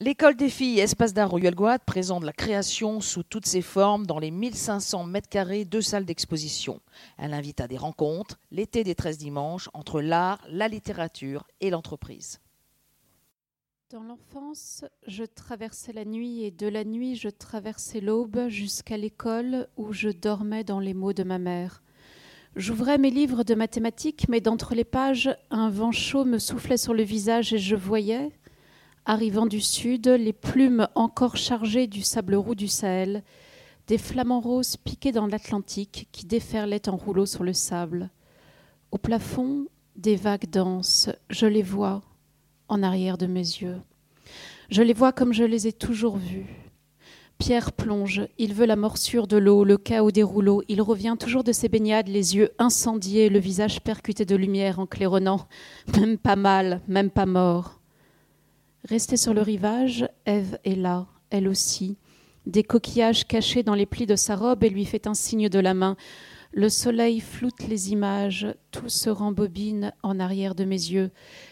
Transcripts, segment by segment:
L'école des filles Espace d'art Royal Guad présente la création sous toutes ses formes dans les 1500 mètres carrés de salles d'exposition. Elle invite à des rencontres, l'été des 13 dimanches, entre l'art, la littérature et l'entreprise. Dans l'enfance, je traversais la nuit et de la nuit, je traversais l'aube jusqu'à l'école où je dormais dans les mots de ma mère. J'ouvrais mes livres de mathématiques, mais d'entre les pages, un vent chaud me soufflait sur le visage et je voyais, arrivant du sud, les plumes encore chargées du sable roux du Sahel, des flamants roses piqués dans l'Atlantique qui déferlaient en rouleaux sur le sable. Au plafond, des vagues denses, je les vois en arrière de mes yeux. Je les vois comme je les ai toujours vus. Pierre plonge, il veut la morsure de l'eau, le chaos des rouleaux, il revient toujours de ses baignades, les yeux incendiés, le visage percuté de lumière en claironnant, même pas mal, même pas mort. Restée sur le rivage, Ève est là, elle aussi. Des coquillages cachés dans les plis de sa robe et lui fait un signe de la main. Le soleil floute les images, tout se rembobine en arrière de mes yeux.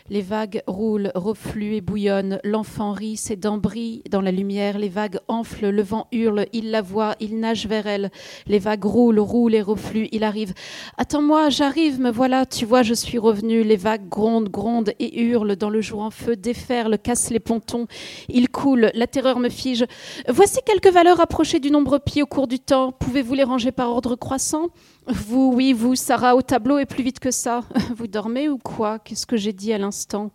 Les vagues roulent, refluent et bouillonnent. L'enfant rit, ses dents brillent dans la lumière. Les vagues enflent, le vent hurle, il la voit, il nage vers elle. Les vagues roulent, roulent et refluent. Il arrive. Attends-moi, j'arrive, me voilà, tu vois, je suis revenu. Les vagues grondent, grondent et hurlent dans le jour en feu, déferlent, cassent les pontons. Il coule, la terreur me fige. Voici quelques valeurs approchées du nombre pi au cours du temps. Pouvez-vous les ranger par ordre croissant? Vous, oui, vous, Sarah, au tableau et plus vite que ça. Vous dormez ou quoi? Qu'est-ce que j'ai dit à l'instant?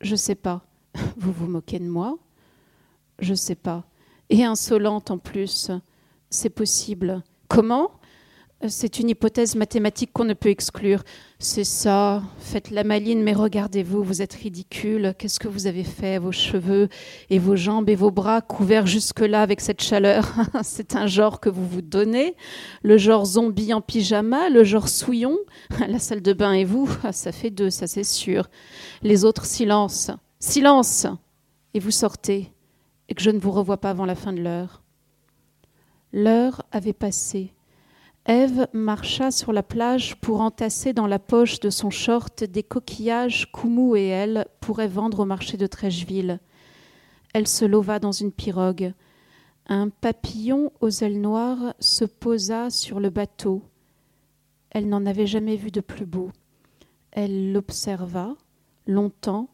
Je sais pas. Vous vous moquez de moi? Je sais pas. Et insolente en plus. C'est possible. Comment? C'est une hypothèse mathématique qu'on ne peut exclure. C'est ça, faites la maline, mais regardez-vous, vous êtes ridicule. Qu'est-ce que vous avez fait? Vos cheveux et vos jambes et vos bras couverts jusque-là avec cette chaleur. C'est un genre que vous vous donnez. Le genre zombie en pyjama, le genre souillon. La salle de bain et vous, ça fait deux, ça c'est sûr. Les autres, silence. Silence Et vous sortez, et que je ne vous revois pas avant la fin de l'heure. L'heure avait passé. Ève marcha sur la plage pour entasser dans la poche de son short des coquillages qu'Oumou et elle pourraient vendre au marché de Trècheville. Elle se leva dans une pirogue. Un papillon aux ailes noires se posa sur le bateau. Elle n'en avait jamais vu de plus beau. Elle l'observa longtemps,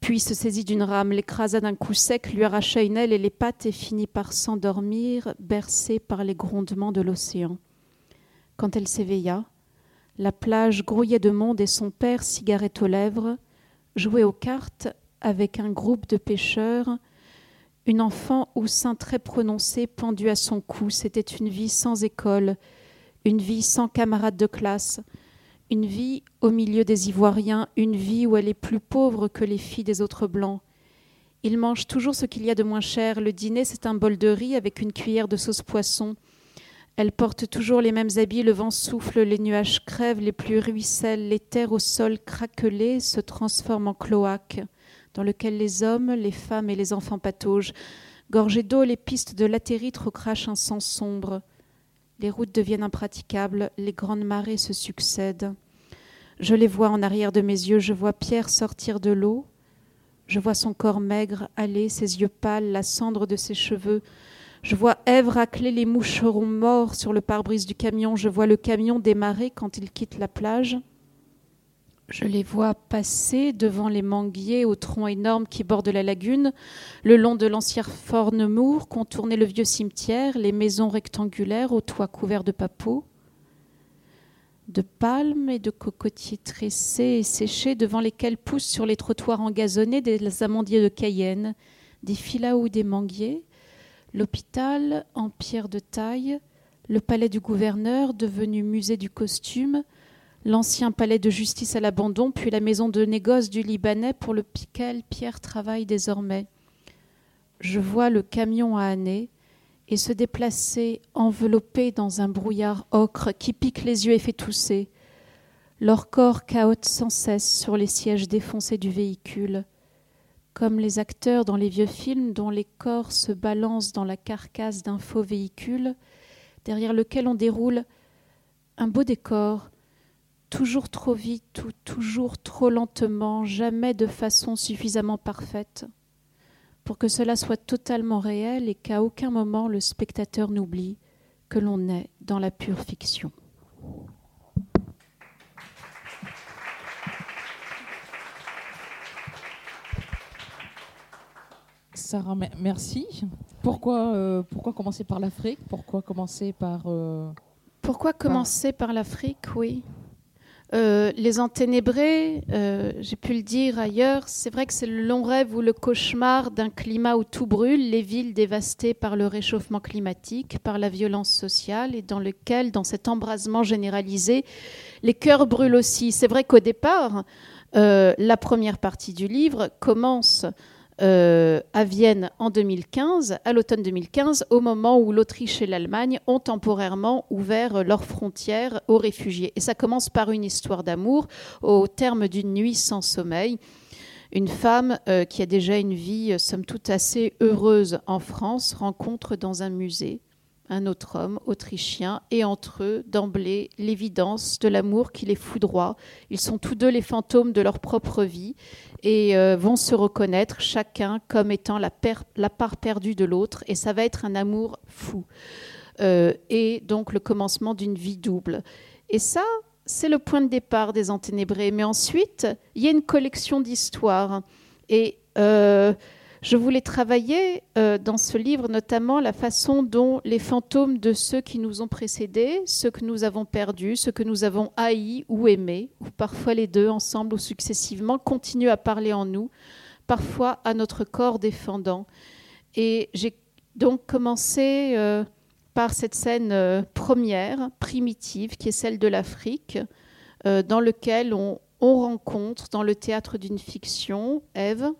puis se saisit d'une rame, l'écrasa d'un coup sec, lui arracha une aile et les pattes et finit par s'endormir, bercée par les grondements de l'océan. Quand elle s'éveilla, la plage grouillait de monde et son père, cigarette aux lèvres, jouait aux cartes avec un groupe de pêcheurs, une enfant au sein très prononcé pendu à son cou. C'était une vie sans école, une vie sans camarades de classe, une vie au milieu des Ivoiriens, une vie où elle est plus pauvre que les filles des autres blancs. Ils mangent toujours ce qu'il y a de moins cher. Le dîner, c'est un bol de riz avec une cuillère de sauce poisson. Elle porte toujours les mêmes habits, le vent souffle, les nuages crèvent, les pluies ruissellent, les terres au sol craquelées se transforment en cloaque, dans lequel les hommes, les femmes et les enfants pataugent. Gorgées d'eau, les pistes de latérite recrachent un sang sombre. Les routes deviennent impraticables, les grandes marées se succèdent. Je les vois en arrière de mes yeux, je vois Pierre sortir de l'eau, je vois son corps maigre aller, ses yeux pâles, la cendre de ses cheveux, je vois Ève racler les moucherons morts sur le pare-brise du camion. Je vois le camion démarrer quand il quitte la plage. Je les vois passer devant les manguiers aux troncs énormes qui bordent la lagune, le long de l'ancien fort Nemours, contourner le vieux cimetière, les maisons rectangulaires aux toits couverts de papeaux, de palmes et de cocotiers tressés et séchés devant lesquels poussent sur les trottoirs engazonnés des amandiers de Cayenne, des filaos ou des manguiers, l'hôpital en pierre de taille, le palais du gouverneur devenu musée du costume, l'ancien palais de justice à l'abandon, puis la maison de négoce du Libanais pour lequel Pierre travaille désormais. Je vois le camion à année et se déplacer enveloppé dans un brouillard ocre qui pique les yeux et fait tousser. Leur corps caote sans cesse sur les sièges défoncés du véhicule comme les acteurs dans les vieux films dont les corps se balancent dans la carcasse d'un faux véhicule, derrière lequel on déroule un beau décor, toujours trop vite ou toujours trop lentement, jamais de façon suffisamment parfaite. pour que cela soit totalement réel et qu'à aucun moment le spectateur n'oublie que l'on est dans la pure fiction. Sarah, merci. Pourquoi, euh, pourquoi commencer par l'Afrique? Pourquoi commencer par... Euh, pourquoi commencer par l'Afrique? Oui. Euh, les enténébrés, j'ai pu le dire ailleurs, c'est vrai que c'est le long rêve ou le cauchemar d'un climat où tout brûle, les villes dévastées par le réchauffement climatique, par la violence sociale, et dans lequel, dans cet embrasement généralisé, les cœurs brûlent aussi. C'est vrai qu'au départ, la première partie du livre commence euh, à Vienne en 2015, à l'automne 2015, au moment où l'Autriche et l'Allemagne ont temporairement ouvert leurs frontières aux réfugiés. Et ça commence par une histoire d'amour au terme d'une nuit sans sommeil. Une femme euh, qui a déjà une vie, euh, somme toute, assez heureuse en France, rencontre dans un musée un autre homme autrichien, et entre eux, d'emblée, l'évidence de l'amour qui les foudroie. Ils sont tous deux les fantômes de leur propre vie, et euh, vont se reconnaître chacun comme étant la, part perdue de l'autre, et ça va être un amour fou. Euh, et donc le commencement d'une vie double. Et ça, c'est le point de départ des Enténébrés. Mais ensuite, il y a une collection d'histoires. Et euh, je voulais travailler euh, dans ce livre notamment la façon dont les fantômes de ceux qui nous ont précédés, ceux que nous avons perdus, ceux que nous avons haïs ou aimés, ou parfois les deux ensemble ou successivement, continuent à parler en nous, parfois à notre corps défendant. Et j'ai donc commencé euh, par cette scène euh, première, primitive, qui est celle de l'Afrique, dans lequel on, on rencontre dans le théâtre d'une fiction Ève,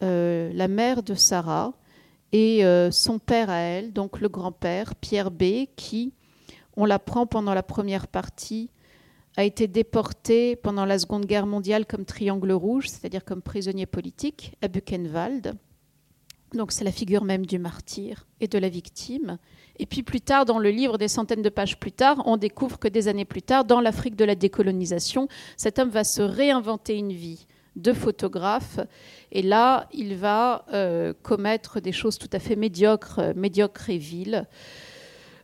la mère de Sarah et euh, son père à elle, donc le grand-père, Pierre B, qui, on l'apprend pendant la première partie, a été déporté pendant la Seconde Guerre mondiale comme triangle rouge, c'est-à-dire comme prisonnier politique, à Buchenwald. Donc c'est la figure même du martyr et de la victime. Et puis plus tard, dans le livre, des centaines de pages plus tard, on découvre que des années plus tard, dans l'Afrique de la décolonisation, cet homme va se réinventer une vie de photographe. Et là, il va euh, commettre des choses tout à fait médiocres, euh, médiocres et viles.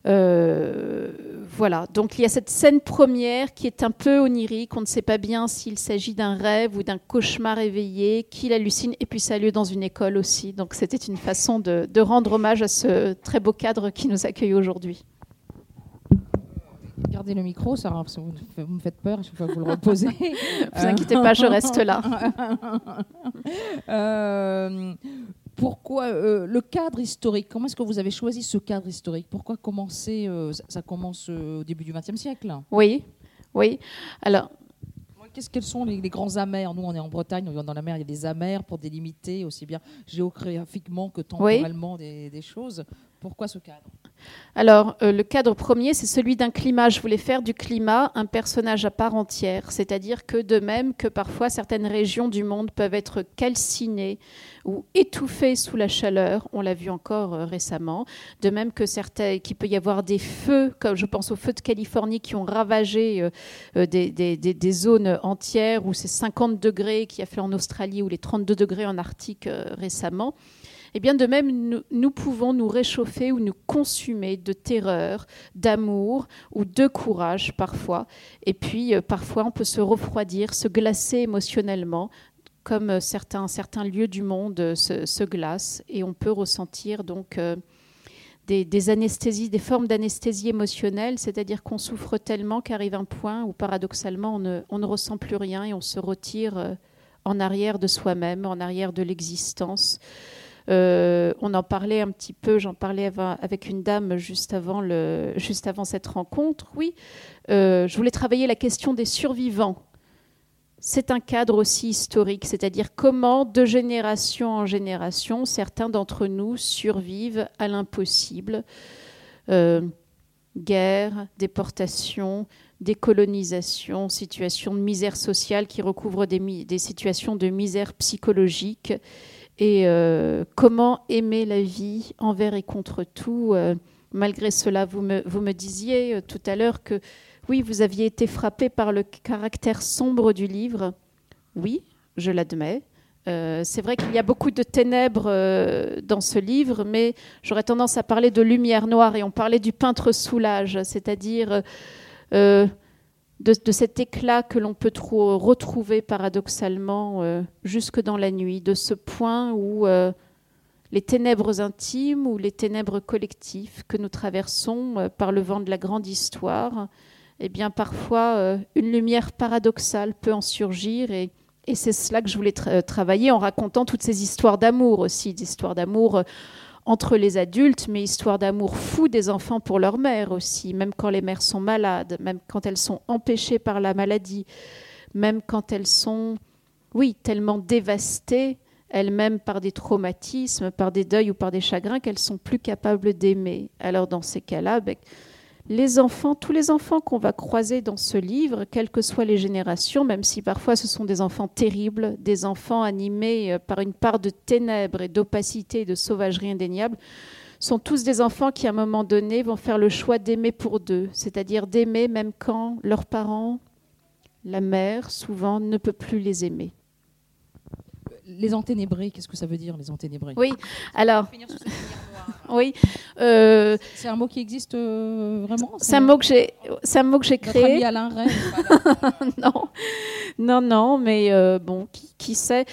Euh, voilà, donc il y a cette scène première qui est un peu onirique, on ne sait pas bien s'il s'agit d'un rêve ou d'un cauchemar éveillé, qu'il hallucine, et puis ça a lieu dans une école aussi. Donc c'était une façon de rendre hommage à ce très beau cadre qui nous accueille aujourd'hui. Gardez le micro, Sarah, vous me faites peur chaque fois que vous le reposez. ne vous inquiétez pas, je reste là. Euh, pourquoi euh, le cadre historique Comment est-ce que vous avez choisi ce cadre historique? Pourquoi commencer euh, ça, commence au début du XXe siècle? Oui, oui. Alors, Qu'est-ce quels sont les, grands amers? Nous, on est en Bretagne, on vit dans la mer, il y a des amers pour délimiter aussi bien géographiquement que temporellement des, choses. Pourquoi ce cadre alors, euh, le cadre premier, c'est celui d'un climat. Je voulais faire du climat un personnage à part entière, c'est-à-dire que de même que parfois certaines régions du monde peuvent être calcinées ou étouffées sous la chaleur, on l'a vu encore euh, récemment, de même que certains, qu'il peut y avoir des feux, comme je pense aux feux de Californie qui ont ravagé euh, des, zones entières, ou ces 50 degrés qui a fait en Australie ou les 32 degrés en Arctique récemment. Eh bien, de même, nous, pouvons nous réchauffer ou nous consumer de terreur, d'amour ou de courage parfois. Et puis, euh, parfois, on peut se refroidir, se glacer émotionnellement, comme euh, certains, certains lieux du monde euh, se, glacent. Et on peut ressentir donc des, anesthésies, des formes d'anesthésie émotionnelle, c'est-à-dire qu'on souffre tellement qu'arrive un point où, paradoxalement, on ne, on ne, ressent plus rien et on se retire en arrière de soi-même, en arrière de l'existence. Euh, on en parlait un petit peu, j'en parlais avec une dame juste avant, cette rencontre. Oui, euh, je voulais travailler la question des survivants. C'est un cadre aussi historique, c'est-à-dire comment, de génération en génération, certains d'entre nous survivent à l'impossible. Euh, guerre, déportation, décolonisation, situation de misère sociale qui recouvre des situations de misère psychologique et euh, comment aimer la vie envers et contre tout. Euh, malgré cela, vous me, disiez euh, tout à l'heure que oui, vous aviez été frappé par le caractère sombre du livre. Oui, je l'admets. C'est vrai qu'il y a beaucoup de ténèbres dans ce livre, mais j'aurais tendance à parler de lumière noire et on parlait du peintre soulage, c'est-à-dire de, cet éclat que l'on peut retrouver paradoxalement jusque dans la nuit, de ce point où les ténèbres intimes ou les ténèbres collectives que nous traversons par le vent de la grande histoire, eh bien parfois une lumière paradoxale peut en surgir et c'est cela que je voulais euh, travailler en racontant toutes ces histoires d'amour aussi, des histoires d'amour euh, entre les adultes, mais histoires d'amour fou des enfants pour leur mère aussi, même quand les mères sont malades, même quand elles sont empêchées par la maladie, même quand elles sont, oui, tellement dévastées elles-mêmes par des traumatismes, par des deuils ou par des chagrins qu'elles sont plus capables d'aimer. Alors dans ces cas-là, ben, les enfants, tous les enfants qu'on va croiser dans ce livre, quelles que soient les générations, même si parfois ce sont des enfants terribles, des enfants animés euh, par une part de ténèbres et d'opacité et de sauvagerie indéniable, sont tous des enfants qui, à un moment donné, vont faire le choix d'aimer pour deux, c'est-à-dire d'aimer même quand leurs parents, la mère, souvent, ne peut plus les aimer. Les enténébrés, qu'est-ce que ça veut dire, les enténébrés Oui, alors. Oui. Euh, c'est un mot qui existe euh, vraiment C'est un mot que j'ai, c'est un mot que j'ai créé. Notre Alain Rennes, non, non, non, mais euh, bon, qui, sait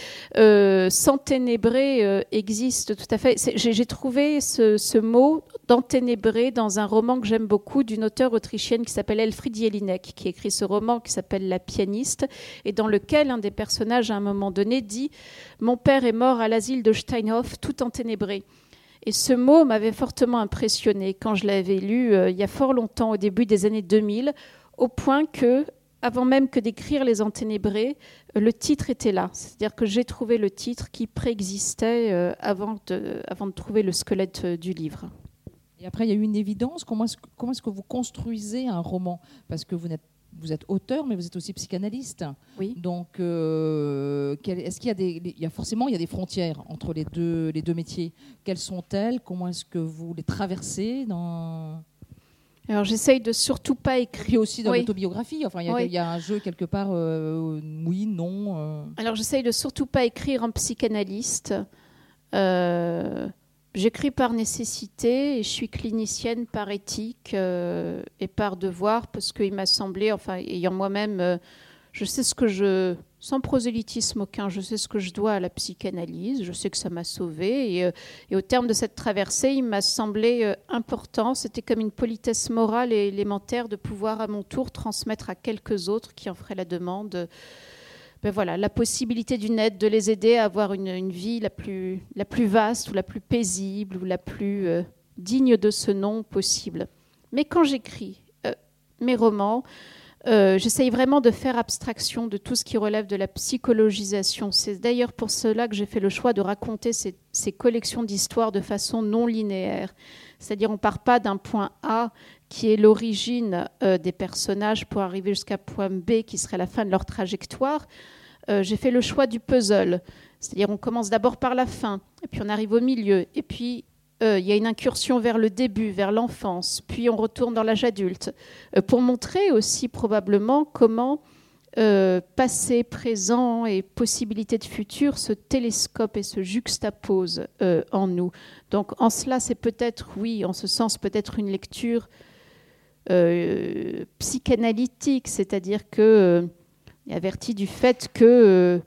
S'enténébrer existe tout à fait. J'ai, trouvé ce, ce mot d'enténébrer dans un roman que j'aime beaucoup d'une auteure autrichienne qui s'appelle Elfriede Jelinek, qui écrit ce roman qui s'appelle La pianiste, et dans lequel un des personnages à un moment donné dit Mon père est mort à l'asile de Steinhof, tout enténébré. Et ce mot m'avait fortement impressionné quand je l'avais lu euh, il y a fort longtemps, au début des années 2000, au point que, avant même que d'écrire Les Enténébrés, euh, le titre était là. C'est-à-dire que j'ai trouvé le titre qui préexistait euh, avant de trouver le squelette du livre. Et après, il y a eu une évidence. Comment est-ce, comment est-ce que vous construisez un roman? Parce que vous n'êtes vous êtes auteur, mais vous êtes aussi psychanalyste. Oui. Donc, euh, est-ce qu'il y a des, il y a forcément il y a des frontières entre les deux, les deux métiers. Quelles sont-elles? Comment est-ce que vous les traversez dans? Alors j'essaye de surtout pas écrire. Et aussi dans l'autobiographie, enfin il y, a un jeu quelque part, euh, oui, non. Euh. Alors j'essaye de surtout pas écrire en psychanalyste. J'écris par nécessité et je suis clinicienne par éthique euh, et par devoir parce qu'il m'a semblé, enfin, ayant moi-même, euh, je sais ce que je, sans prosélytisme aucun, je sais ce que je dois à la psychanalyse, je sais que ça m'a sauvée et, euh, et, au terme de cette traversée, il m'a semblé important, c'était comme une politesse morale et élémentaire de pouvoir à mon tour transmettre à quelques autres qui en feraient la demande ben voilà, la possibilité d'une aide, de les aider à avoir une, vie la plus, vaste ou la plus paisible ou la plus euh, digne de ce nom possible. Mais quand j'écris euh, mes romans, euh, j'essaye vraiment de faire abstraction de tout ce qui relève de la psychologisation. C'est d'ailleurs pour cela que j'ai fait le choix de raconter ces, collections d'histoires de façon non linéaire. C'est-à-dire on ne part pas d'un point A qui est l'origine euh, des personnages pour arriver jusqu'à point B qui serait la fin de leur trajectoire. Euh, j'ai fait le choix du puzzle. C'est-à-dire on commence d'abord par la fin, et puis on arrive au milieu, et puis il y a une incursion vers le début, vers l'enfance, puis on retourne dans l'âge adulte, pour montrer aussi probablement comment euh, passé, présent et possibilité de futur se télescopent et se juxtaposent euh, en nous. Donc en cela, c'est peut-être, oui, en ce sens, peut-être une lecture euh, psychanalytique, c'est-à-dire que, averti du fait que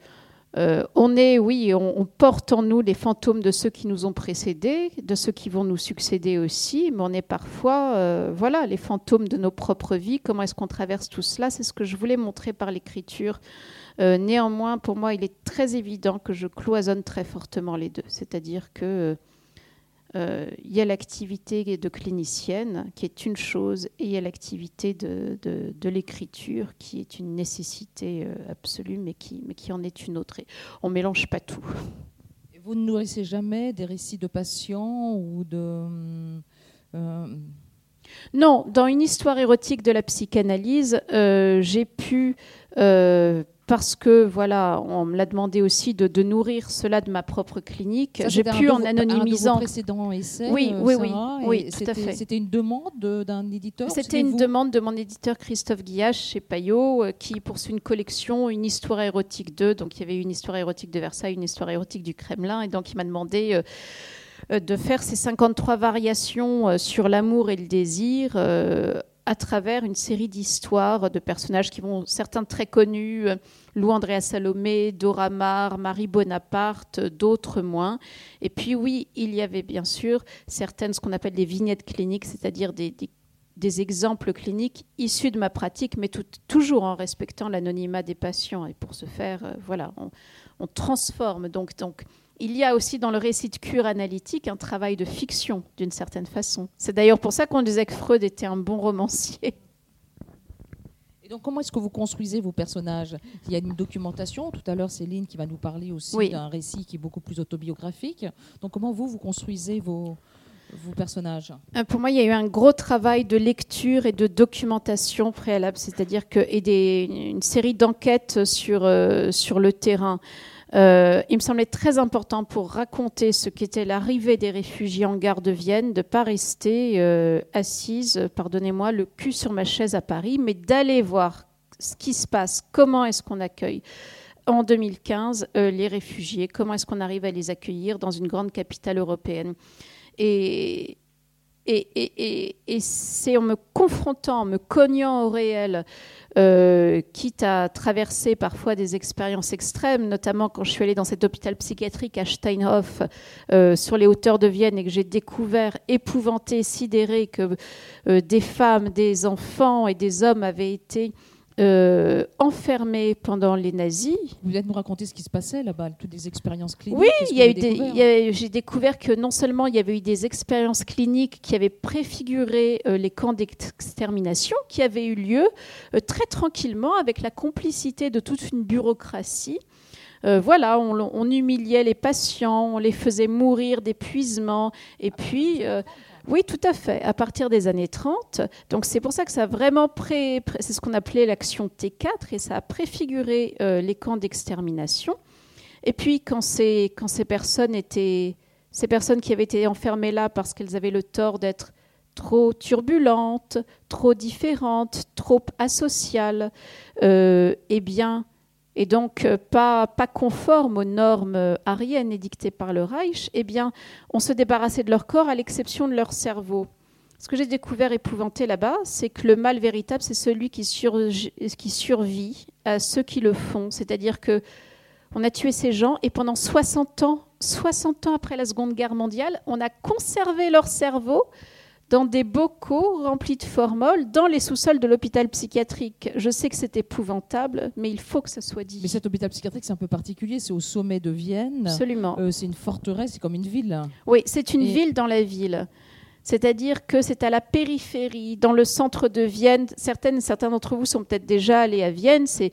euh, on est, oui, on, porte en nous les fantômes de ceux qui nous ont précédés, de ceux qui vont nous succéder aussi, mais on est parfois, euh, voilà, les fantômes de nos propres vies. Comment est-ce qu'on traverse tout cela? C'est ce que je voulais montrer par l'écriture. Euh, néanmoins, pour moi, il est très évident que je cloisonne très fortement les deux, c'est-à-dire que il y a l'activité de clinicienne qui est une chose et il y a l'activité de, de, l'écriture qui est une nécessité euh, absolue mais qui, mais qui en est une autre. on ne mélange pas tout. vous ne nourrissez jamais des récits de patients ou de... Euh, non, dans une histoire érotique de la psychanalyse, j'ai pu parce que voilà, on me l'a demandé aussi de, nourrir cela de ma propre clinique. J'ai pu en anonymisant. précédents essais. Oui, oui, oui, oui, tout à fait. C'était une demande d'un éditeur. C'était une demande de mon éditeur Christophe Guillache chez Payot, euh, qui poursuit une collection, une histoire érotique 2. Donc il y avait une histoire érotique de Versailles, une histoire érotique du Kremlin, et donc il m'a demandé. Euh, euh, de faire ces 53 variations sur l'amour et le désir à travers une série d'histoires de personnages qui vont, certains très connus, euh, Lou Andrea Salomé, Dora Maar, Marie Bonaparte, d'autres moins. Et puis oui, il y avait bien sûr certaines, ce qu'on appelle des vignettes cliniques, c'est-à-dire des, des, exemples cliniques issus de ma pratique, mais toujours en respectant l'anonymat des patients. Et pour ce faire, euh, voilà, on, on transforme donc, donc il y a aussi dans le récit de cure analytique un travail de fiction, d'une certaine façon. C'est d'ailleurs pour ça qu'on disait que Freud était un bon romancier. Et donc, comment est-ce que vous construisez vos personnages? Il y a une documentation. Tout à l'heure, Céline qui va nous parler aussi d'un récit qui est beaucoup plus autobiographique. Donc, comment vous, vous construisez vos, personnages? Euh, Pour moi, il y a eu un gros travail de lecture et de documentation préalable, c'est-à-dire que une série d'enquêtes sur, euh, sur le terrain. Euh, il me semblait très important pour raconter ce qu'était l'arrivée des réfugiés en gare de Vienne, de ne pas rester assise, pardonnez-moi, le cul sur ma chaise à Paris, mais d'aller voir ce qui se passe, comment est-ce qu'on accueille en 2015 euh, les réfugiés, comment est-ce qu'on arrive à les accueillir dans une grande capitale européenne. Et, et, et, c'est en me confrontant, en me cognant au réel, euh, quitte à traverser parfois des expériences extrêmes, notamment quand je suis allée dans cet hôpital psychiatrique à Steinhof, euh, sur les hauteurs de Vienne, et que j'ai découvert, épouvanté, sidéré, que euh, des femmes, des enfants et des hommes avaient été euh, enfermé pendant les nazis. Vous voulez nous raconter ce qui se passait là-bas, toutes les expériences cliniques Oui, j'ai découvert que non seulement il y avait eu des expériences cliniques qui avaient préfiguré euh, les camps d'extermination, qui avaient eu lieu euh, très tranquillement avec la complicité de toute une bureaucratie. Voilà, on, on, humiliait les patients, on les faisait mourir d'épuisement, et puis oui, tout à fait. À partir des années 30. Donc c'est pour ça que ça a vraiment pré, c'est ce qu'on appelait l'action T4 et ça a préfiguré euh, les camps d'extermination. Et puis quand ces, quand ces personnes étaient ces personnes qui avaient été enfermées là parce qu'elles avaient le tort d'être trop turbulentes, trop différentes, trop asociales, euh, eh bien, et donc euh, pas, conformes aux normes euh, ariennes édictées par le Reich, eh bien, on se débarrassait de leur corps à l'exception de leur cerveau. Ce que j'ai découvert épouvanté là-bas, c'est que le mal véritable, c'est celui qui, qui, survit à ceux qui le font. C'est-à-dire que on a tué ces gens et pendant 60 ans, 60 ans après la Seconde Guerre mondiale, on a conservé leur cerveau dans des bocaux remplis de formol dans les sous-sols de l'hôpital psychiatrique. Je sais que c'est épouvantable, mais il faut que ça soit dit. Mais cet hôpital psychiatrique, c'est un peu particulier. C'est au sommet de Vienne. Absolument. Euh, c'est une forteresse, c'est comme une ville. Oui, c'est une ville dans la ville. C'est-à-dire que c'est à la périphérie, dans le centre de Vienne. Certaines, certains d'entre vous sont peut-être déjà allés à Vienne. C'est,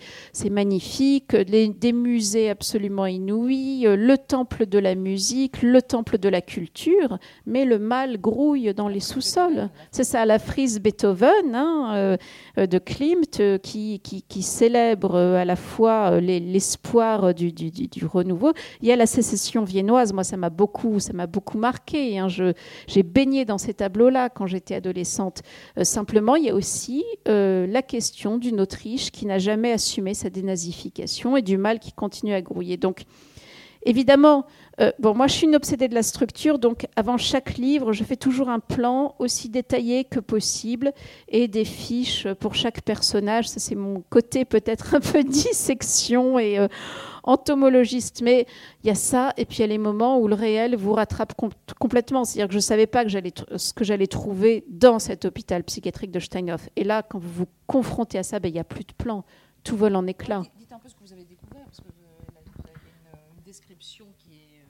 magnifique. des musées absolument inouïs, euh, le temple de la musique, le temple de la culture. Mais le mal grouille dans les sous-sols. C'est ça, la frise Beethoven hein, euh, euh, de Klimt qui, qui, célèbre à la fois l'espoir du, renouveau. Il y a la sécession viennoise. Moi, ça m'a beaucoup, ça m'a beaucoup marqué. Hein. J'ai baigné dans ces tableaux-là quand j'étais adolescente. Euh, simplement, il y a aussi euh, la question d'une Autriche qui n'a jamais assumé sa dénazification et du mal qui continue à grouiller. Évidemment, euh, bon, moi je suis une obsédée de la structure, donc avant chaque livre, je fais toujours un plan aussi détaillé que possible et des fiches pour chaque personnage. Ça, c'est mon côté peut-être un peu dissection et entomologiste. Mais il y a ça, et puis il y a les moments où le réel vous rattrape complètement. C'est-à-dire que je ne savais pas ce que j'allais trouver dans cet hôpital psychiatrique de Steinhoff. Et là, quand vous vous confrontez à ça, ben, il n'y a plus de plan. Tout vole en éclats. Dites un peu ce que vous avez découvert, description qui est euh,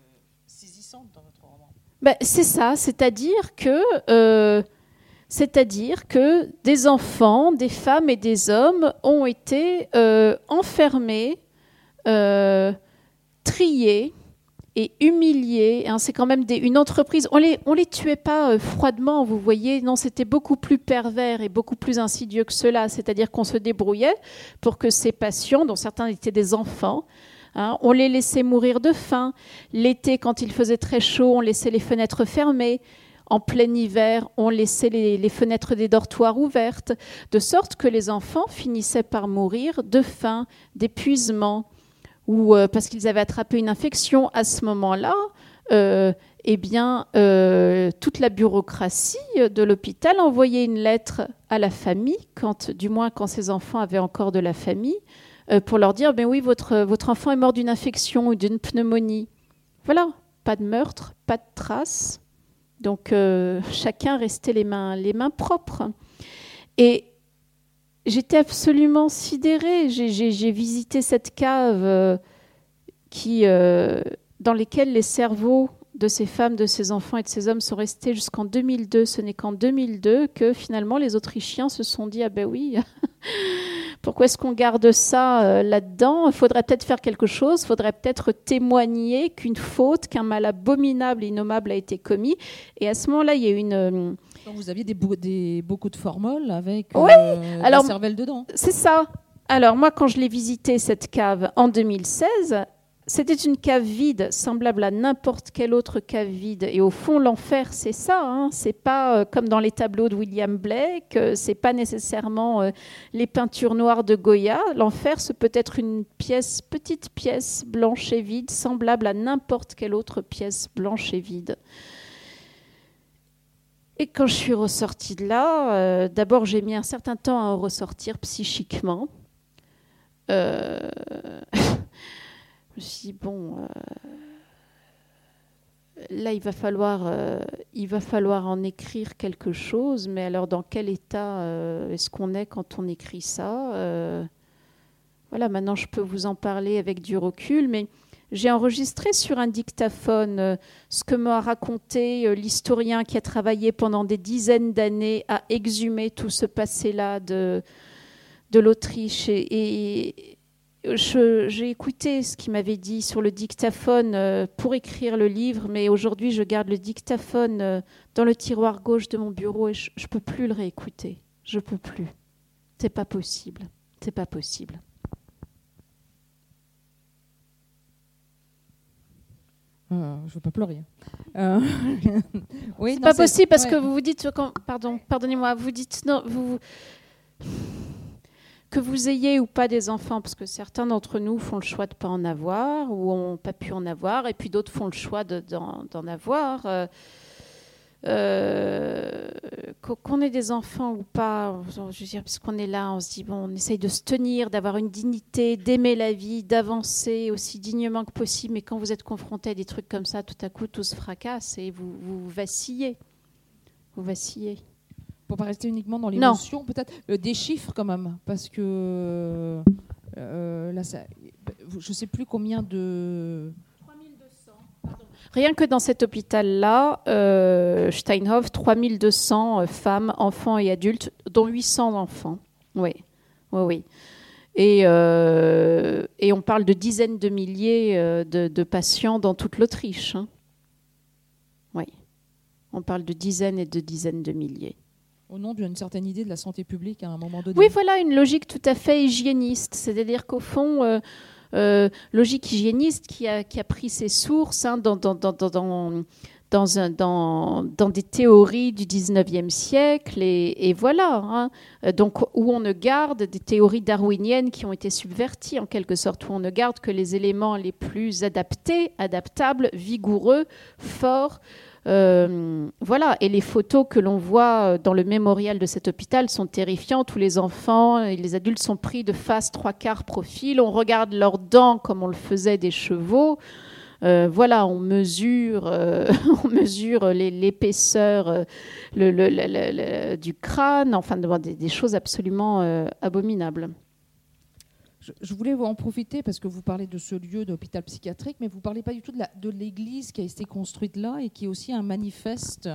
saisissante dans votre roman. Ben, c'est ça, c'est-à-dire que... Euh, que des enfants, des femmes et des hommes ont été euh, enfermés triés et humiliés. Hein, c'est quand même une entreprise. On les, on les tuait pas froidement, vous voyez. Non, c'était beaucoup plus pervers et beaucoup plus insidieux que cela. C'est-à-dire qu'on se débrouillait pour que ces patients, dont certains étaient des enfants, hein, on les laissait mourir de faim. L'été, quand il faisait très chaud, on laissait les fenêtres fermées. En plein hiver, on laissait les, fenêtres des dortoirs ouvertes, de sorte que les enfants finissaient par mourir de faim, d'épuisement, ou euh, parce qu'ils avaient attrapé une infection. À ce moment-là, euh, eh bien, euh, toute la bureaucratie de l'hôpital envoyait une lettre à la famille, quand, du moins quand ces enfants avaient encore de la famille, pour leur dire, ben oui, votre, votre enfant est mort d'une infection ou d'une pneumonie. Voilà, pas de meurtre, pas de traces. Donc euh, chacun restait les mains, propres. Et j'étais absolument sidérée. J'ai visité cette cave euh, qui, euh, dans laquelle les cerveaux de ces femmes, de ces enfants et de ces hommes sont restés jusqu'en 2002. Ce n'est qu'en 2002 que finalement les Autrichiens se sont dit ah ben oui, pourquoi est-ce qu'on garde ça euh, là-dedans? Il faudrait peut-être faire quelque chose. Il faudrait peut-être témoigner qu'une faute, qu'un mal abominable et innommable a été commis. Et à ce moment-là, il y a une euh, vous aviez des, beaucoup de formoles avec euh, la cervelle dedans. C'est ça. Alors moi, quand je l'ai visité cette cave en 2016, c'était une cave vide, semblable à n'importe quelle autre cave vide. Et au fond, l'enfer, c'est ça. Hein. C'est pas euh, comme dans les tableaux de William Blake. Euh, c'est pas nécessairement euh, les peintures noires de Goya. L'enfer, c'est peut-être une pièce, petite pièce blanche et vide, semblable à n'importe quelle autre pièce blanche et vide. Et quand je suis ressortie de là, d'abord j'ai mis un certain temps à en ressortir psychiquement. Me suis dit, bon, euh, là, il va, falloir, euh, il va falloir en écrire quelque chose, mais alors dans quel état euh, est-ce qu'on est quand on écrit ça Voilà, maintenant, je peux vous en parler avec du recul, mais j'ai enregistré sur un dictaphone ce que m'a raconté l'historien qui a travaillé pendant des dizaines d'années à exhumer tout ce passé-là de, de l'Autriche. et, j'ai écouté ce qu'il m'avait dit sur le dictaphone euh, pour écrire le livre, mais aujourd'hui je garde le dictaphone euh, dans le tiroir gauche de mon bureau et je ne peux plus le réécouter. Je peux plus. C'est pas possible. C'est pas possible. Euh, je veux pas pleurer. oui, c'est pas possible parce que vous vous dites, pardon, pardonnez-moi, vous dites non, vous que vous ayez ou pas des enfants, parce que certains d'entre nous font le choix de ne pas en avoir ou n'ont pas pu en avoir, et puis d'autres font le choix d'en avoir. Euh, euh, qu'on ait des enfants ou pas, je veux dire, parce qu'on est là, on se dit, bon, on essaye de se tenir, d'avoir une dignité, d'aimer la vie, d'avancer aussi dignement que possible, mais quand vous êtes confronté à des trucs comme ça, tout à coup, tout se fracasse et vous, vous vacillez. Vous vacillez pour pas rester uniquement dans l'émotion, peut-être euh, des chiffres quand même, parce que euh, là, ça, je sais plus combien de. 3200. Rien que dans cet hôpital-là, euh, Steinhoff, 3200 femmes, enfants et adultes, dont 800 enfants. Oui, oui, oui. Et, et on parle de dizaines de milliers de, patients dans toute l'Autriche. Hein. Oui, on parle de dizaines et de dizaines de milliers au nom d'une certaine idée de la santé publique à un moment donné. Oui, voilà une logique tout à fait hygiéniste. C'est-à-dire qu'au fond, euh, euh, logique hygiéniste qui a, pris ses sources hein, dans, des théories du 19e siècle, et, et voilà. Hein. Donc, où on ne garde des théories darwiniennes qui ont été subverties, en quelque sorte, où on ne garde que les éléments les plus adaptés, adaptables, vigoureux, forts, euh, voilà, et les photos que l'on voit dans le mémorial de cet hôpital sont terrifiantes. Tous les enfants et les adultes sont pris de face trois quarts profil. On regarde leurs dents comme on le faisait des chevaux. Euh, voilà, on mesure, euh, l'épaisseur du crâne, enfin des choses absolument abominables je, voulais en profiter parce que vous parlez de ce lieu d'hôpital psychiatrique, mais vous ne parlez pas du tout de l'église qui a été construite là et qui est aussi un manifeste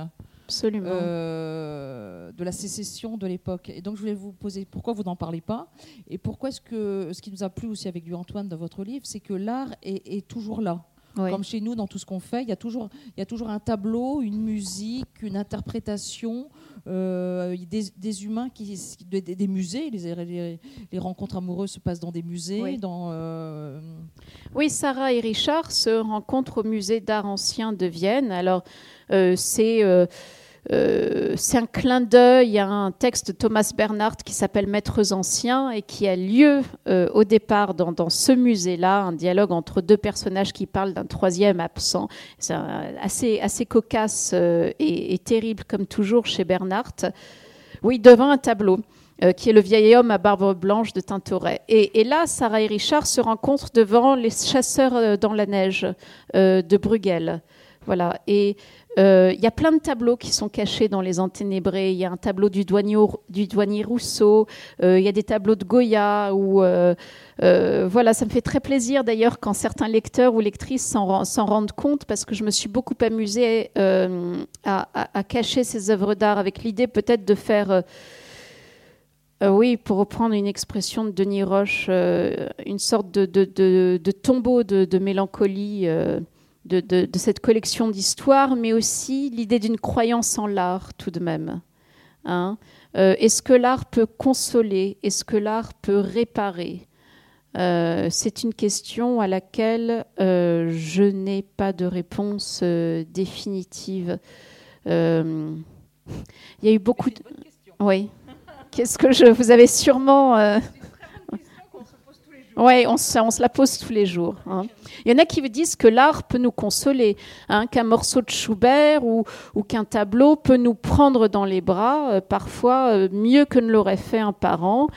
Absolument. Euh, de la sécession de l'époque. Et donc je voulais vous poser pourquoi vous n'en parlez pas et pourquoi est-ce que ce qui nous a plu aussi avec lui Antoine dans votre livre, c'est que l'art est, toujours là. Comme chez nous dans tout ce qu'on fait. Il y, a toujours, il y a toujours un tableau, une musique, une interprétation, euh, des, humains, qui, des, des musées. Les, les, rencontres amoureuses se passent dans des musées. Oui. Dans, euh, oui, Sarah et Richard se rencontrent au musée d'art ancien de Vienne. Alors, euh, c'est euh, c'est un clin d'œil à un texte de Thomas Bernhardt qui s'appelle Maîtres anciens et qui a lieu euh, au départ dans, ce musée-là, un dialogue entre deux personnages qui parlent d'un troisième absent. C'est assez, assez cocasse euh, et, terrible comme toujours chez Bernhardt. Oui, devant un tableau. qui est le vieil homme à barbe blanche de Tintoret. Et, et, là, Sarah et Richard se rencontrent devant les chasseurs dans la neige de Bruegel. Voilà. Et euh, il y a plein de tableaux qui sont cachés dans les Enténébrés. Il y a un tableau du douanier, du douanier Rousseau. Euh, il y a des tableaux de Goya. Où, euh, voilà, ça me fait très plaisir d'ailleurs quand certains lecteurs ou lectrices s'en rendent compte parce que je me suis beaucoup amusée à, cacher ces œuvres d'art avec l'idée peut-être de faire. oui, pour reprendre une expression de Denis Roche, une sorte de, de tombeau de, mélancolie de, cette collection d'histoires, mais aussi l'idée d'une croyance en l'art tout de même. Hein. Euh, est-ce que l'art peut consoler? Est-ce que l'art peut réparer? Euh, C'est une question à laquelle euh, je n'ai pas de réponse définitive. Il y a eu beaucoup de... Oui. Qu'est-ce que je... Vous avez sûrement... Oui, on, se, la pose tous les jours. Hein. Il y en a qui disent que l'art peut nous consoler, hein, qu'un morceau de Schubert ou, qu'un tableau peut nous prendre dans les bras, euh, parfois euh, mieux que ne l'aurait fait un parent,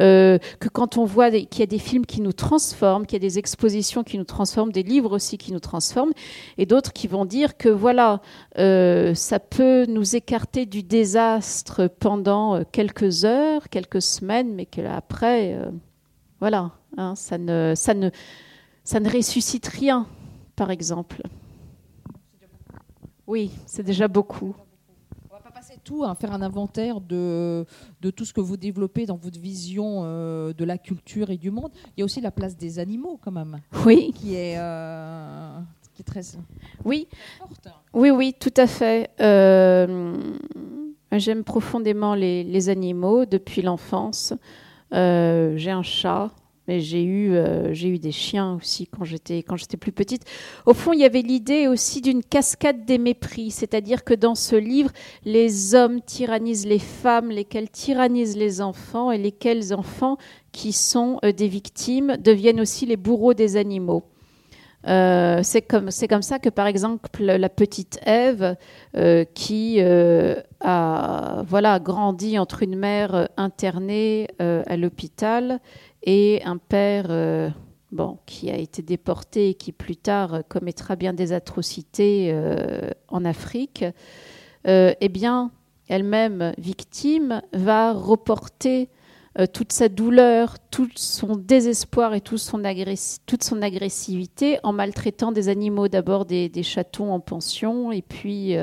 euh, que quand on voit qu'il y a des films qui nous transforment, qu'il y a des expositions qui nous transforment, des livres aussi qui nous transforment, et d'autres qui vont dire que voilà, ça peut nous écarter du désastre pendant quelques heures, quelques semaines, mais que après, voilà. Hein, ça, ne, ça, ne, ça ne ressuscite rien, par exemple. Oui, c'est déjà beaucoup. On va pas passer tout à faire un inventaire de, de tout ce que vous développez dans votre vision euh, de la culture et du monde. Il y a aussi la place des animaux, quand même. Oui. Qui est, euh, qui est très, oui. forte. Oui, oui, tout à fait. Euh, j'aime profondément les, les, animaux depuis l'enfance. J'ai un chat mais j'ai eu, euh, eu des chiens aussi quand j'étais, quand j'étais plus petite. Au fond, il y avait l'idée aussi d'une cascade des mépris, c'est-à-dire que dans ce livre, les hommes tyrannisent les femmes, lesquels tyrannisent les enfants, et lesquels enfants qui sont euh, des victimes deviennent aussi les bourreaux des animaux. Euh, c'est comme, c'est comme ça que, par exemple, la petite Ève, qui a voilà, grandi entre une mère internée à l'hôpital et un père euh, bon, qui a été déporté et qui plus tard commettra bien des atrocités euh, en Afrique, euh, eh bien, elle-même victime, va reporter toute sa douleur, tout son désespoir et toute son, agressivité en maltraitant des animaux, d'abord des, chatons en pension, et puis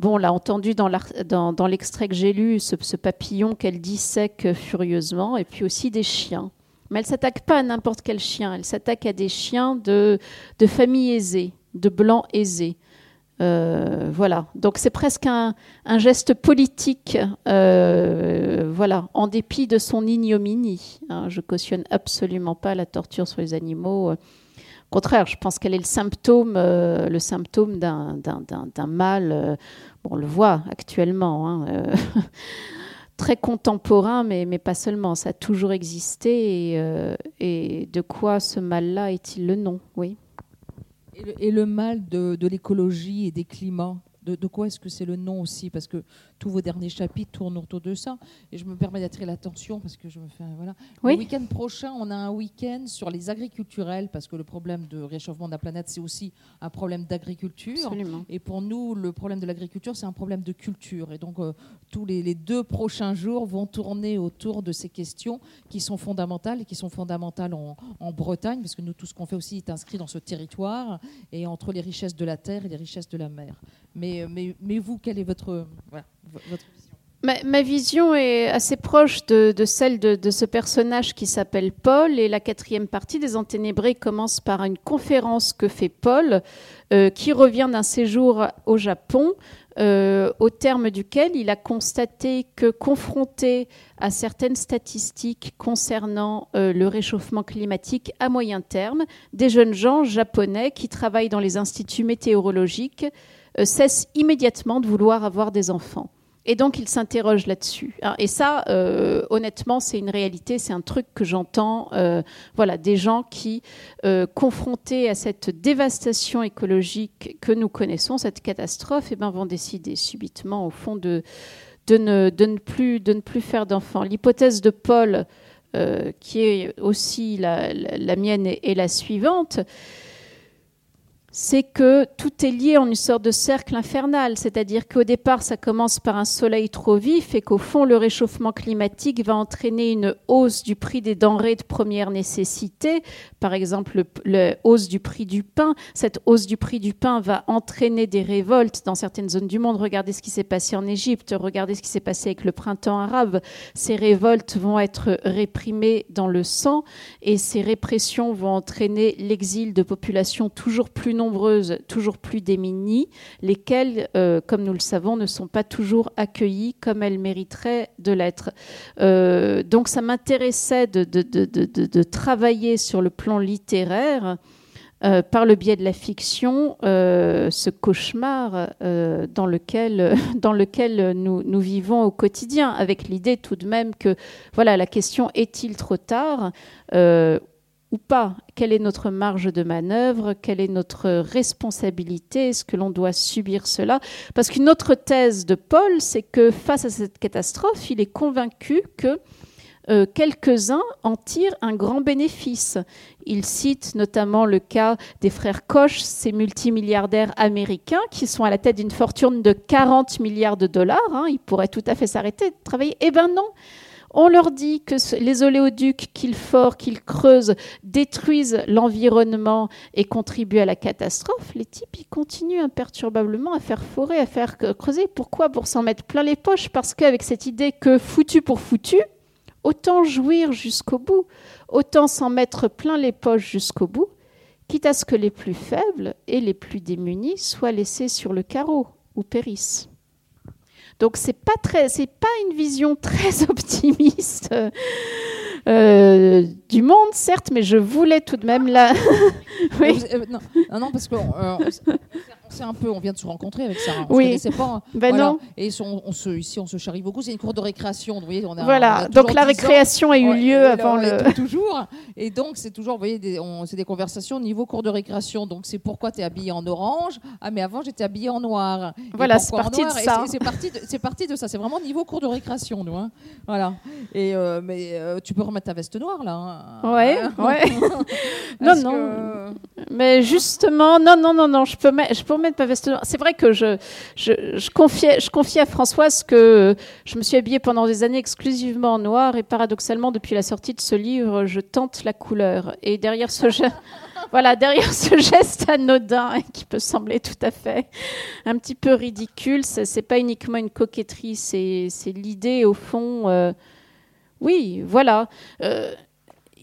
Bon, on l'a entendu dans l'extrait que j'ai lu, ce, papillon qu'elle dissèque furieusement, et puis aussi des chiens. Mais elle s'attaque pas à n'importe quel chien, elle s'attaque à des chiens de, de famille aisée, de blancs aisés. Euh, voilà, donc c'est presque un, geste politique, euh, voilà, en dépit de son ignominie. Hein. je cautionne absolument pas la torture sur les animaux. Au contraire, je pense qu'elle est le symptôme, euh, d'un mal. on le voit actuellement. Hein, très contemporain, mais, mais pas seulement. Ça a toujours existé. Et, euh, et de quoi ce mal-là est-il le nom? Oui. Et le, mal de l'écologie et des climats de, de, quoi est-ce que c'est le nom aussi Parce que tous vos derniers chapitres tournent autour de ça. Et je me permets d'attirer l'attention parce que je me fais. Voilà. Le week-end prochain, on a un week-end sur les agriculturels parce que le problème de réchauffement de la planète, c'est aussi un problème d'agriculture. Et pour nous, le problème de l'agriculture, c'est un problème de culture. Et donc, euh, tous les, deux prochains jours vont tourner autour de ces questions qui sont fondamentales et qui sont fondamentales en, en Bretagne, parce que nous, tout ce qu'on fait aussi est inscrit dans ce territoire et entre les richesses de la terre et les richesses de la mer. Mais, mais, vous, quelle est votre, Ma, vision est assez proche de, celle de, ce personnage qui s'appelle Paul. Et la quatrième partie des Enténébrés commence par une conférence que fait Paul, euh, qui revient d'un séjour au Japon, euh, au terme duquel il a constaté que confronté à certaines statistiques concernant euh, le réchauffement climatique à moyen terme, des jeunes gens japonais qui travaillent dans les instituts météorologiques cessent immédiatement de vouloir avoir des enfants. Et donc, il s'interroge là-dessus. Hein. Et ça, euh, honnêtement, c'est une réalité, c'est un truc que j'entends. Euh, voilà, des gens qui, euh, confrontés à cette dévastation écologique que nous connaissons, cette catastrophe, eh ben, vont décider subitement, au fond, de, de, ne, de ne, plus, de ne plus faire d'enfants. L'hypothèse de Paul, qui est aussi la, la, mienne, est la suivante c'est que tout est lié en une sorte de cercle infernal, c'est-à-dire qu'au départ, ça commence par un soleil trop vif et qu'au fond, le réchauffement climatique va entraîner une hausse du prix des denrées de première nécessité, par exemple la hausse du prix du pain. Cette hausse du prix du pain va entraîner des révoltes dans certaines zones du monde. Regardez ce qui s'est passé en Égypte, regardez ce qui s'est passé avec le printemps arabe. Ces révoltes vont être réprimées dans le sang et ces répressions vont entraîner l'exil de populations toujours plus nombreuses toujours plus démunies, lesquelles, euh, comme nous le savons, ne sont pas toujours accueillies comme elles mériteraient de l'être. Euh, donc ça m'intéressait de, travailler sur le plan littéraire. Euh, par le biais de la fiction, ce cauchemar dans lequel, dans lequel nous, nous, vivons au quotidien, avec l'idée tout de même que voilà, la question est-il trop tard? Ou pas Quelle est notre marge de manœuvre? Quelle est notre responsabilité? Est-ce que l'on doit subir cela? Parce qu'une autre thèse de Paul, c'est que face à cette catastrophe, il est convaincu que euh, quelques-uns en tirent un grand bénéfice. Il cite notamment le cas des frères Koch, ces multimilliardaires américains qui sont à la tête d'une fortune de 40 milliards de dollars. Hein. ils pourraient tout à fait s'arrêter de travailler. Eh bien non, on leur dit que les oléoducs qu'ils forent, qu'ils creusent, détruisent l'environnement et contribuent à la catastrophe. Les types, ils continuent imperturbablement à faire forer, à faire creuser. Pourquoi? Pour s'en mettre plein les poches. Parce qu'avec cette idée que foutu pour foutu, autant jouir jusqu'au bout, autant s'en mettre plein les poches jusqu'au bout, quitte à ce que les plus faibles et les plus démunis soient laissés sur le carreau ou périssent. Donc c'est pas très, c'est pas une vision très optimiste euh, du monde, certes, mais je voulais tout de même la. oui. Euh, non, non, parce que euh, c'est un peu, on vient de se rencontrer avec Sarah. On oui. pas. Ben non. Et on se, ici, on se charrie beaucoup. C'est une cour de récréation. Vous voyez, on a, voilà. donc la récréation a eu lieu avant le. Toujours. Et donc c'est toujours, vous voyez, c'est des conversations au niveau cour de récréation. Donc c'est pourquoi tu es habillé en orange? Ah mais avant j'étais habillé en noir. Voilà, c'est parti de ça. C'est parti, de, parti de ça. C'est vraiment niveau cour de récréation, nous. Hein. Voilà. Et euh, mais euh, tu peux remettre ta veste noire là. Hein. Ouais, ouais. non, non. Mais justement, non, non, non, non. Je peux, mettre, je peux c'est vrai que je, je, confiais, je confiais à Françoise que je me suis habillée pendant des années exclusivement en noir et paradoxalement, depuis la sortie de ce livre, je tente la couleur. Et derrière ce geste, voilà, derrière ce geste anodin qui peut sembler tout à fait un petit peu ridicule, c'est pas uniquement une coquetterie, c'est l'idée au fond. Euh, oui, voilà. Euh,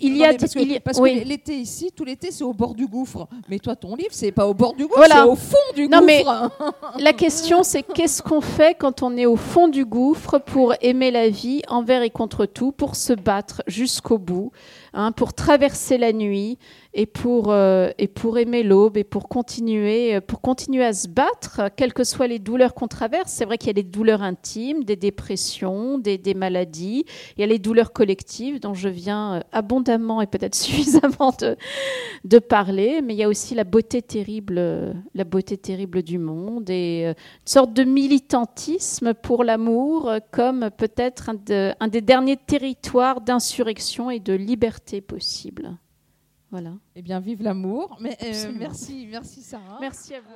il y a parce que, l'été ici, tout l'été, c'est au bord du gouffre. Mais toi, ton livre, c'est pas au bord du gouffre, c'est au fond du non, Mais la question, c'est qu'est-ce qu'on fait quand on est au fond du gouffre pour aimer la vie envers et contre tout, pour se battre jusqu'au bout, hein, pour traverser la nuit et pour, euh, et pour aimer l'aube et pour continuer, euh, pour continuer à se battre, quelles que soient les douleurs qu'on traverse. C'est vrai qu'il y a des douleurs intimes, des dépressions, des, maladies. Il y a les douleurs collectives dont je viens euh, abondamment et peut-être suffisamment de, de, parler, mais il y a aussi la beauté terrible, la beauté terrible du monde et une sorte de militantisme pour l'amour comme peut-être un, un des derniers territoires d'insurrection et de liberté possible. Voilà. Eh bien, vive l'amour. Mais euh, merci, merci Sarah. Merci à vous.